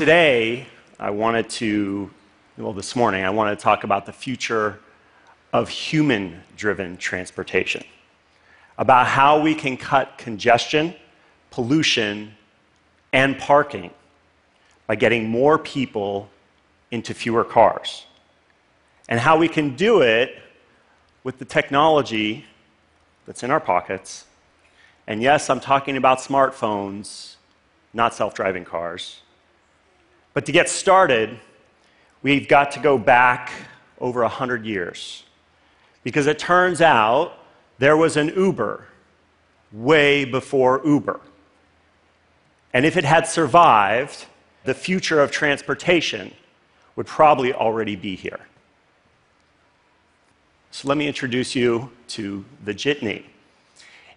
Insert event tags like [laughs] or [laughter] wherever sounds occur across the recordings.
Today, I wanted to, well, this morning, I wanted to talk about the future of human driven transportation, about how we can cut congestion, pollution, and parking by getting more people into fewer cars, and how we can do it with the technology that's in our pockets. And yes, I'm talking about smartphones, not self driving cars. But to get started, we've got to go back over 100 years. Because it turns out there was an Uber way before Uber. And if it had survived, the future of transportation would probably already be here. So let me introduce you to the jitney.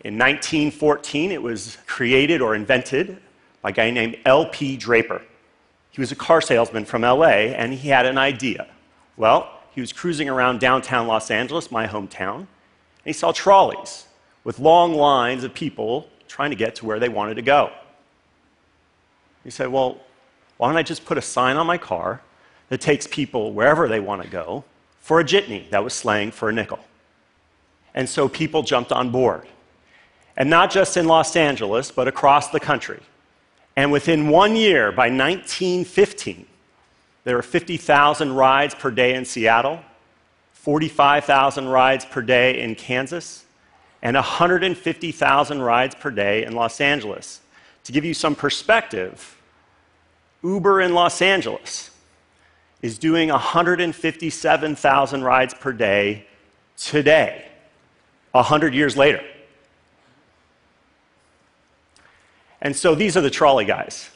In 1914, it was created or invented by a guy named L.P. Draper. He was a car salesman from LA, and he had an idea. Well, he was cruising around downtown Los Angeles, my hometown, and he saw trolleys with long lines of people trying to get to where they wanted to go. He said, Well, why don't I just put a sign on my car that takes people wherever they want to go for a jitney? That was slang for a nickel. And so people jumped on board. And not just in Los Angeles, but across the country. And within one year, by 1915, there were 50,000 rides per day in Seattle, 45,000 rides per day in Kansas, and 150,000 rides per day in Los Angeles. To give you some perspective, Uber in Los Angeles is doing 157,000 rides per day today, 100 years later. And so these are the trolley guys,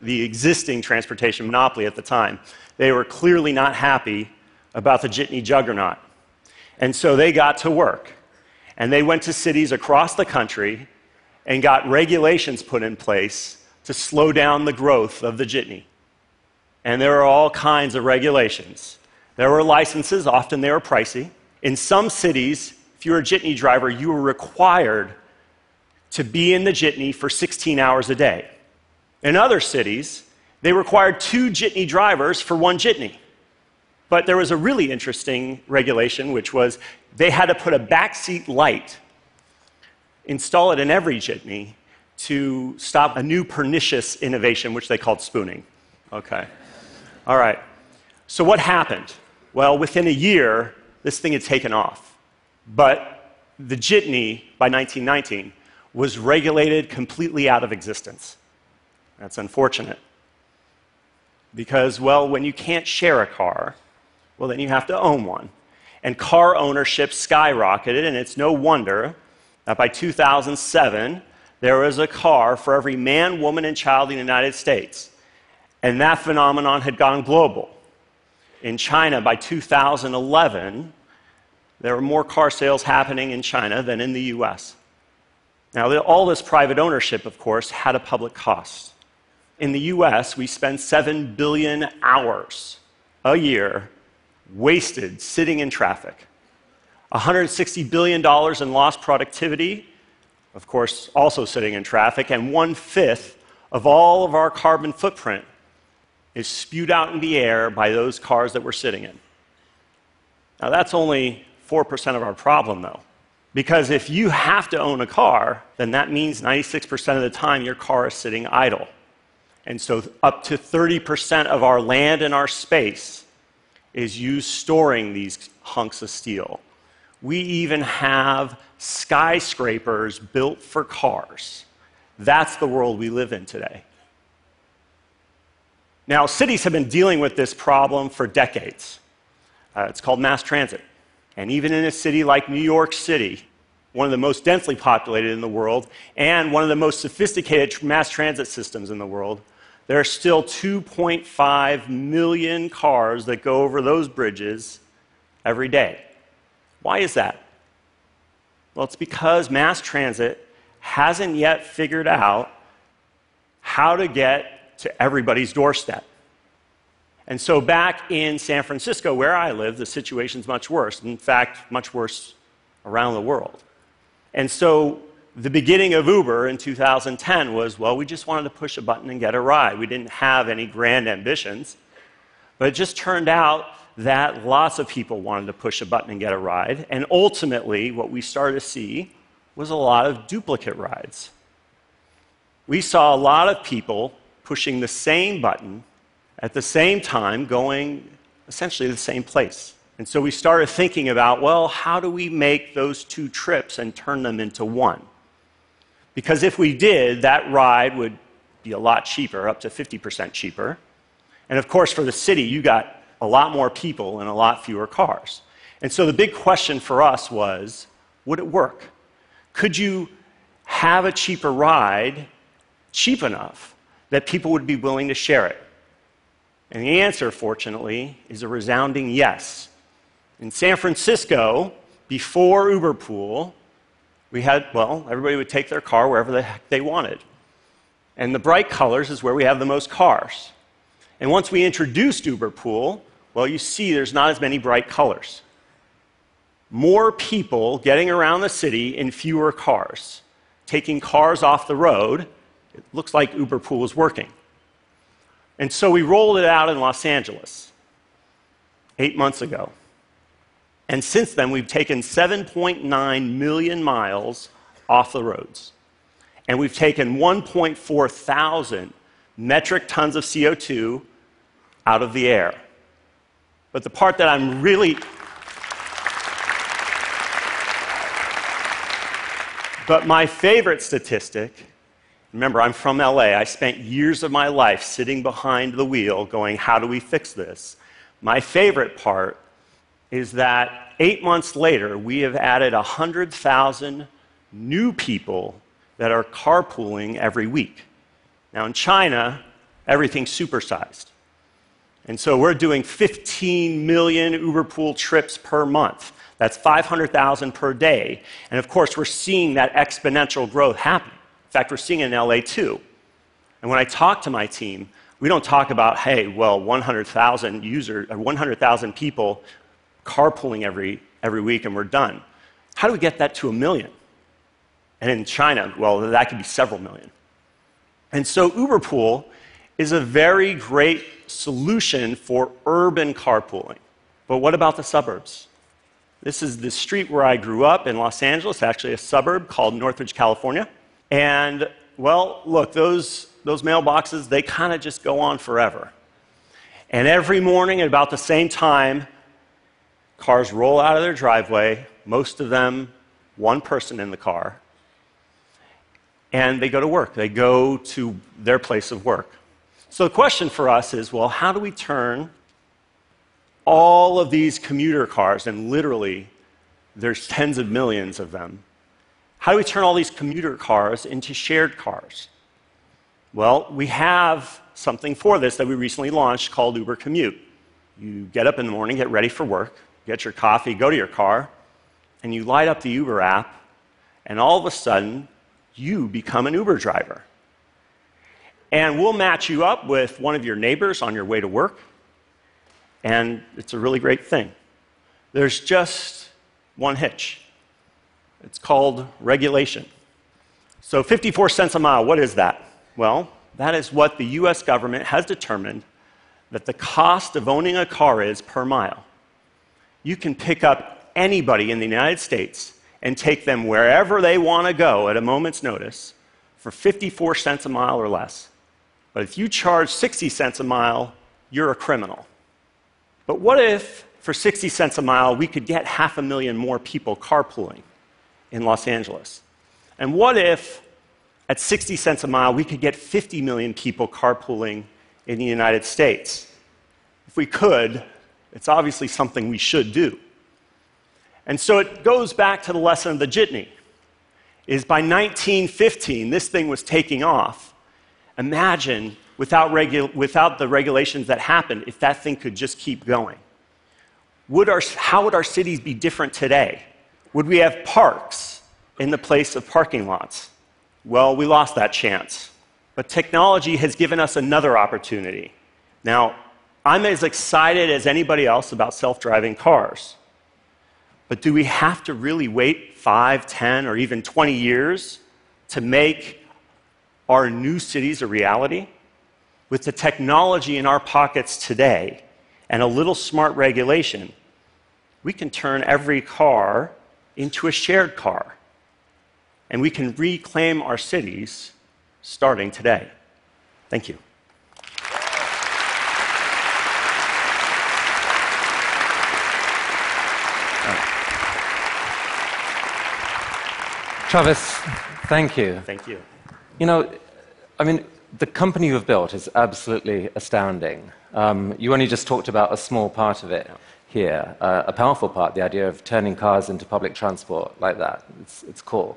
the existing transportation monopoly at the time. They were clearly not happy about the jitney juggernaut. And so they got to work. And they went to cities across the country and got regulations put in place to slow down the growth of the jitney. And there are all kinds of regulations. There were licenses, often they were pricey. In some cities, if you were a jitney driver, you were required to be in the jitney for 16 hours a day. In other cities, they required two jitney drivers for one jitney. But there was a really interesting regulation, which was they had to put a backseat light, install it in every jitney to stop a new pernicious innovation, which they called spooning. Okay. All right. So what happened? Well, within a year, this thing had taken off. But the jitney, by 1919, was regulated completely out of existence. That's unfortunate. Because, well, when you can't share a car, well, then you have to own one. And car ownership skyrocketed, and it's no wonder that by 2007, there was a car for every man, woman, and child in the United States. And that phenomenon had gone global. In China, by 2011, there were more car sales happening in China than in the US. Now, all this private ownership, of course, had a public cost. In the US, we spend 7 billion hours a year wasted sitting in traffic. $160 billion in lost productivity, of course, also sitting in traffic, and one fifth of all of our carbon footprint is spewed out in the air by those cars that we're sitting in. Now, that's only 4% of our problem, though. Because if you have to own a car, then that means 96% of the time your car is sitting idle. And so up to 30% of our land and our space is used storing these hunks of steel. We even have skyscrapers built for cars. That's the world we live in today. Now, cities have been dealing with this problem for decades. Uh, it's called mass transit. And even in a city like New York City, one of the most densely populated in the world, and one of the most sophisticated mass transit systems in the world, there are still 2.5 million cars that go over those bridges every day. Why is that? Well, it's because mass transit hasn't yet figured out how to get to everybody's doorstep. And so, back in San Francisco, where I live, the situation's much worse. In fact, much worse around the world. And so, the beginning of Uber in 2010 was well, we just wanted to push a button and get a ride. We didn't have any grand ambitions. But it just turned out that lots of people wanted to push a button and get a ride. And ultimately, what we started to see was a lot of duplicate rides. We saw a lot of people pushing the same button at the same time, going essentially the same place. And so we started thinking about well, how do we make those two trips and turn them into one? Because if we did, that ride would be a lot cheaper, up to 50% cheaper. And of course, for the city, you got a lot more people and a lot fewer cars. And so the big question for us was would it work? Could you have a cheaper ride cheap enough that people would be willing to share it? And the answer, fortunately, is a resounding yes. In San Francisco, before Uberpool, we had, well, everybody would take their car wherever the heck they wanted. And the bright colors is where we have the most cars. And once we introduced Uberpool, well, you see there's not as many bright colors. More people getting around the city in fewer cars, taking cars off the road. It looks like Uberpool is working. And so we rolled it out in Los Angeles eight months ago. And since then, we've taken 7.9 million miles off the roads. And we've taken 1.4 thousand metric tons of CO2 out of the air. But the part that I'm really. But my favorite statistic remember, I'm from LA. I spent years of my life sitting behind the wheel going, How do we fix this? My favorite part is that eight months later, we have added 100,000 new people that are carpooling every week. Now, in China, everything's supersized. And so we're doing 15 million Uberpool trips per month. That's 500,000 per day. And of course, we're seeing that exponential growth happen. In fact, we're seeing it in LA too. And when I talk to my team, we don't talk about, hey, well, 100,000 users or 100,000 people carpooling every, every week and we're done. How do we get that to a million? And in China, well, that could be several million. And so Uberpool is a very great solution for urban carpooling. But what about the suburbs? This is the street where I grew up in Los Angeles, actually a suburb called Northridge, California. And well, look, those, those mailboxes, they kind of just go on forever. And every morning at about the same time, Cars roll out of their driveway, most of them one person in the car, and they go to work. They go to their place of work. So the question for us is well, how do we turn all of these commuter cars, and literally there's tens of millions of them, how do we turn all these commuter cars into shared cars? Well, we have something for this that we recently launched called Uber Commute. You get up in the morning, get ready for work, get your coffee, go to your car, and you light up the Uber app, and all of a sudden, you become an Uber driver. And we'll match you up with one of your neighbors on your way to work, and it's a really great thing. There's just one hitch it's called regulation. So, 54 cents a mile, what is that? Well, that is what the US government has determined that the cost of owning a car is per mile you can pick up anybody in the United States and take them wherever they want to go at a moment's notice for 54 cents a mile or less. But if you charge 60 cents a mile, you're a criminal. But what if, for 60 cents a mile, we could get half a million more people carpooling in Los Angeles? And what if, at 60 cents a mile, we could get 50 million people carpooling in the United States? If we could, it's obviously something we should do. And so it goes back to the lesson of the jitney. Is by 1915, this thing was taking off. Imagine without, regu- without the regulations that happened, if that thing could just keep going. Would our, how would our cities be different today? Would we have parks in the place of parking lots? Well, we lost that chance. But technology has given us another opportunity. Now, I'm as excited as anybody else about self driving cars. But do we have to really wait five, 10, or even 20 years to make our new cities a reality, with the technology in our pockets today and a little smart regulation, we can turn every car into a shared car. And we can reclaim our cities starting today. Thank you. Travis, thank you. Thank you. You know, I mean, the company you've built is absolutely astounding. Um, you only just talked about a small part of it here, uh, a powerful part, the idea of turning cars into public transport like that. It's, it's cool.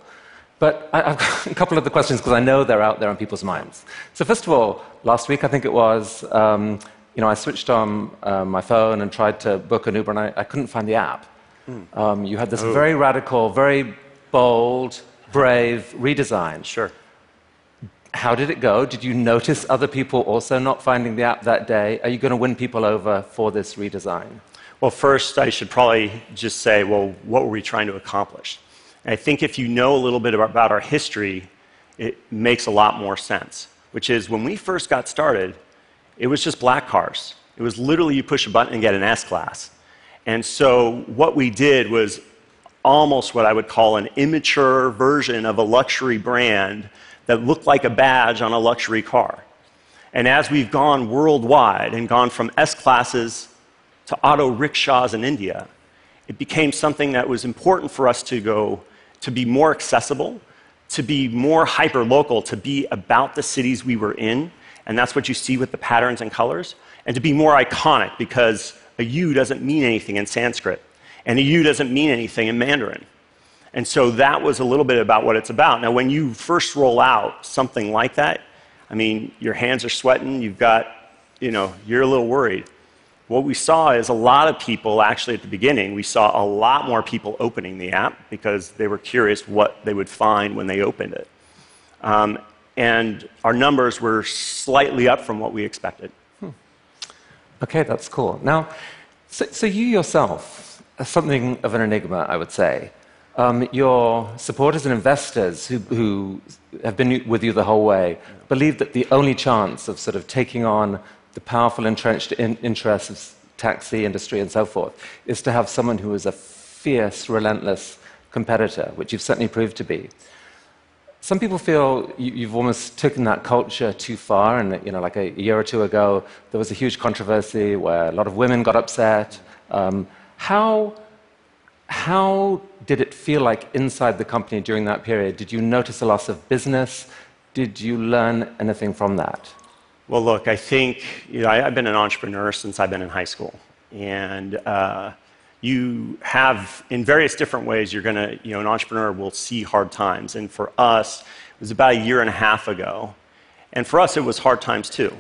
But I, have got [laughs] a couple of the questions because I know they're out there on people's minds. So, first of all, last week I think it was, um, you know, I switched on uh, my phone and tried to book an Uber and I, I couldn't find the app. Mm. Um, you had this oh. very radical, very bold, brave redesign. Sure. How did it go? Did you notice other people also not finding the app that day? Are you going to win people over for this redesign? Well, first, I should probably just say, well, what were we trying to accomplish? And I think if you know a little bit about our history, it makes a lot more sense, which is when we first got started, it was just black cars. It was literally you push a button and get an S class. And so what we did was almost what I would call an immature version of a luxury brand that looked like a badge on a luxury car. And as we've gone worldwide and gone from S classes to auto rickshaws in India, it became something that was important for us to go to be more accessible, to be more hyper local, to be about the cities we were in. And that's what you see with the patterns and colors. And to be more iconic because a U doesn't mean anything in Sanskrit. And a U doesn't mean anything in Mandarin. And so that was a little bit about what it's about. Now, when you first roll out something like that, I mean, your hands are sweating, you've got, you know, you're a little worried. What we saw is a lot of people, actually, at the beginning, we saw a lot more people opening the app because they were curious what they would find when they opened it. Um, and our numbers were slightly up from what we expected. Hmm. Okay, that's cool. Now, so, so you yourself, are something of an enigma, I would say. Um, your supporters and investors who, who, have been with you the whole way believe that the only chance of sort of taking on the powerful entrenched in, interests of taxi industry and so forth is to have someone who is a fierce, relentless competitor, which you've certainly proved to be. Some people feel you, have almost taken that culture too far, and you know, like a, year or two ago, there was a huge controversy where a lot of women got upset. Um, how, how did it feel like inside the company during that period? Did you notice a loss of business? Did you learn anything from that? Well, look, I think you know, I, have been an entrepreneur since I've been in high school. And uh, you have, in various different ways, you're going to, you know, an entrepreneur will see hard times. And for us, it was about a year and a half ago. And for us, it was hard times too.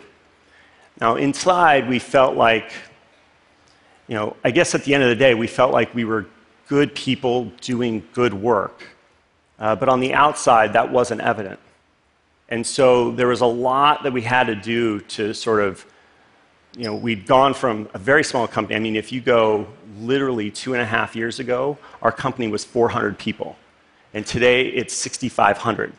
Now, inside, we felt like you know, I guess at the end of the day, we felt like we were good people doing good work. Uh, but on the outside, that wasn't evident. And so there was a lot that we had to do to sort of, you know, we'd gone from a very small company. I mean, if you go literally two and a half years ago, our company was 400 people. And today it's 6,500.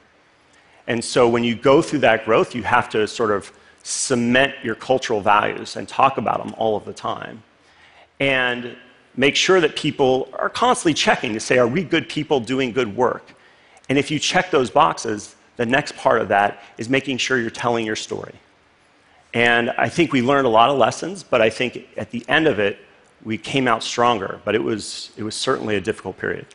And so when you go through that growth, you have to sort of cement your cultural values and talk about them all of the time and make sure that people are constantly checking to say, are we good people doing good work? And if you check those boxes, the next part of that is making sure you're telling your story. And I think we learned a lot of lessons, but I think at the end of it, we came out stronger. But it was, it was certainly a difficult period.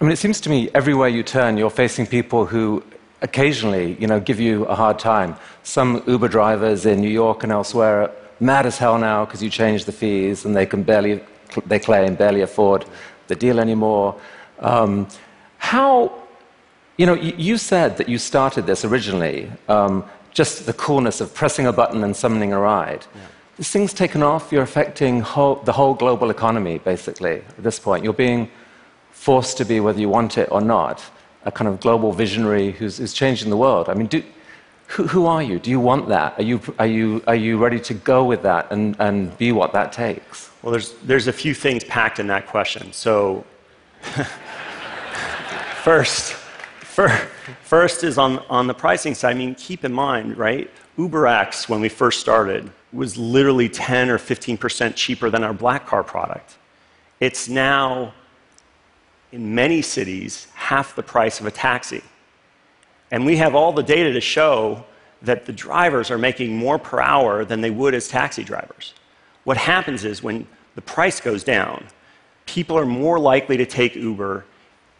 I mean, it seems to me everywhere you turn, you're facing people who occasionally, you know, give you a hard time. Some Uber drivers in New York and elsewhere are mad as hell now because you changed the fees and they can barely, they claim, barely afford the deal anymore. Um, how, you know, you said that you started this originally, um, just the coolness of pressing a button and summoning a ride. Yeah. This thing's taken off, you're affecting whole, the whole global economy, basically, at this point. You're being forced to be, whether you want it or not, a kind of global visionary who's, who's changing the world. I mean, do, who, who, are you? Do you want that? Are you, are you, are you ready to go with that and, and be what that takes? Well, there's, there's a few things packed in that question. So, [laughs] first, first is on, on the pricing side. I mean, keep in mind, right? UberX, when we first started, was literally 10 or 15% cheaper than our black car product. It's now, in many cities, half the price of a taxi. And we have all the data to show that the drivers are making more per hour than they would as taxi drivers. What happens is when the price goes down, people are more likely to take Uber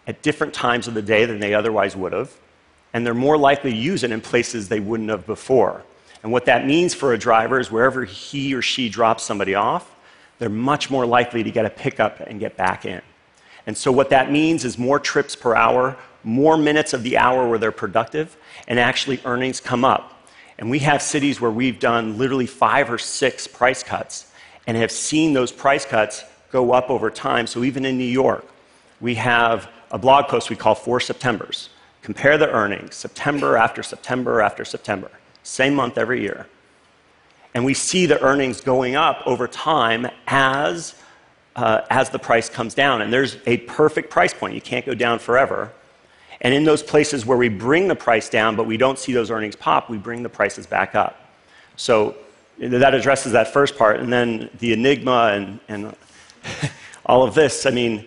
at different times of the day than they otherwise would have, and they're more likely to use it in places they wouldn't have before. And what that means for a driver is wherever he or she drops somebody off, they're much more likely to get a pickup and get back in. And so, what that means is more trips per hour, more minutes of the hour where they're productive, and actually earnings come up. And we have cities where we've done literally five or six price cuts and have seen those price cuts go up over time. So, even in New York, we have a blog post we call Four Septembers. Compare the earnings, September after September after September, same month every year. And we see the earnings going up over time as uh, as the price comes down. And there's a perfect price point. You can't go down forever. And in those places where we bring the price down, but we don't see those earnings pop, we bring the prices back up. So that addresses that first part. And then the enigma and, and [laughs] all of this, I mean,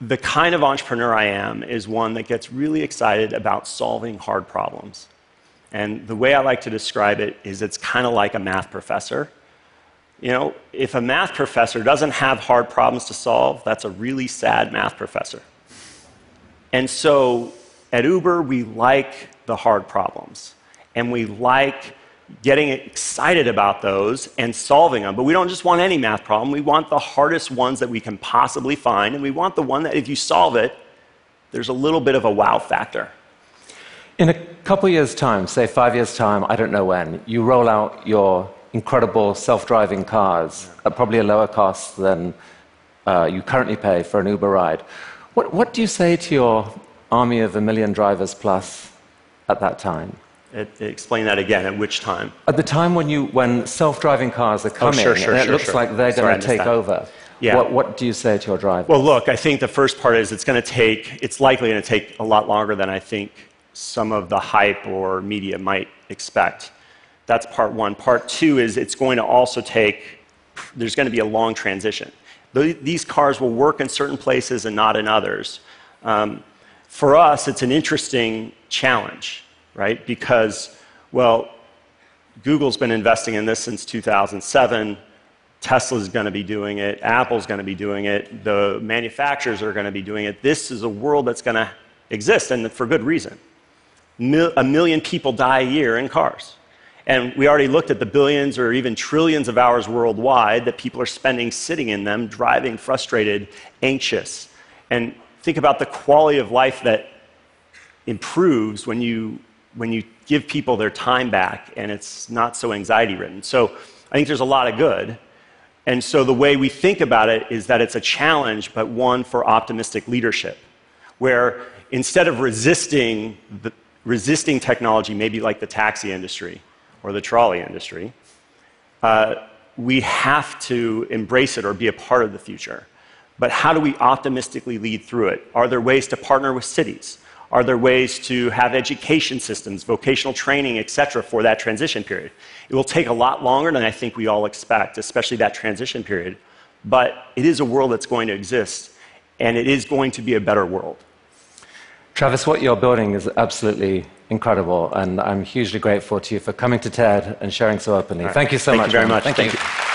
the kind of entrepreneur I am is one that gets really excited about solving hard problems. And the way I like to describe it is it's kind of like a math professor you know, if a math professor doesn't have hard problems to solve, that's a really sad math professor. And so at Uber, we like the hard problems. And we like getting excited about those and solving them. But we don't just want any math problem. We want the hardest ones that we can possibly find. And we want the one that if you solve it, there's a little bit of a wow factor. In a couple years' time, say five years' time, I don't know when, you roll out your incredible self-driving cars at probably a lower cost than uh, you currently pay for an Uber ride. What, what do you say to your army of a million drivers plus at that time? It, explain that again. At which time? At the time when you when self-driving cars are coming, oh, sure, sure, and it sure, looks like they're going to take over. Yeah. What, what, do you say to your driver? Well, look, I think the first part is it's going to take. It's likely going to take a lot longer than I think some of the hype or media might expect. That's part one. Part two is it's going to also take, there's going to be a long transition. These cars will work in certain places and not in others. Um, for us, it's an interesting challenge, right? Because, well, Google's been investing in this since 2007. Tesla's going to be doing it. Apple's going to be doing it. The manufacturers are going to be doing it. This is a world that's going to exist, and for good reason. Mil- a million people die a year in cars. And we already looked at the billions or even trillions of hours worldwide that people are spending sitting in them, driving, frustrated, anxious. And think about the quality of life that improves when you, when you give people their time back and it's not so anxiety ridden. So I think there's a lot of good. And so the way we think about it is that it's a challenge, but one for optimistic leadership, where instead of resisting, the, resisting technology, maybe like the taxi industry, or the trolley industry, uh, we have to embrace it or be a part of the future. But how do we optimistically lead through it? Are there ways to partner with cities? Are there ways to have education systems, vocational training, et cetera, for that transition period? It will take a lot longer than I think we all expect, especially that transition period. But it is a world that's going to exist, and it is going to be a better world. Travis, what you're building is absolutely incredible, and I'm hugely grateful to you for coming to TED and sharing so openly. Right. Thank you so Thank much. Thank you very much. Thank, Thank you. you.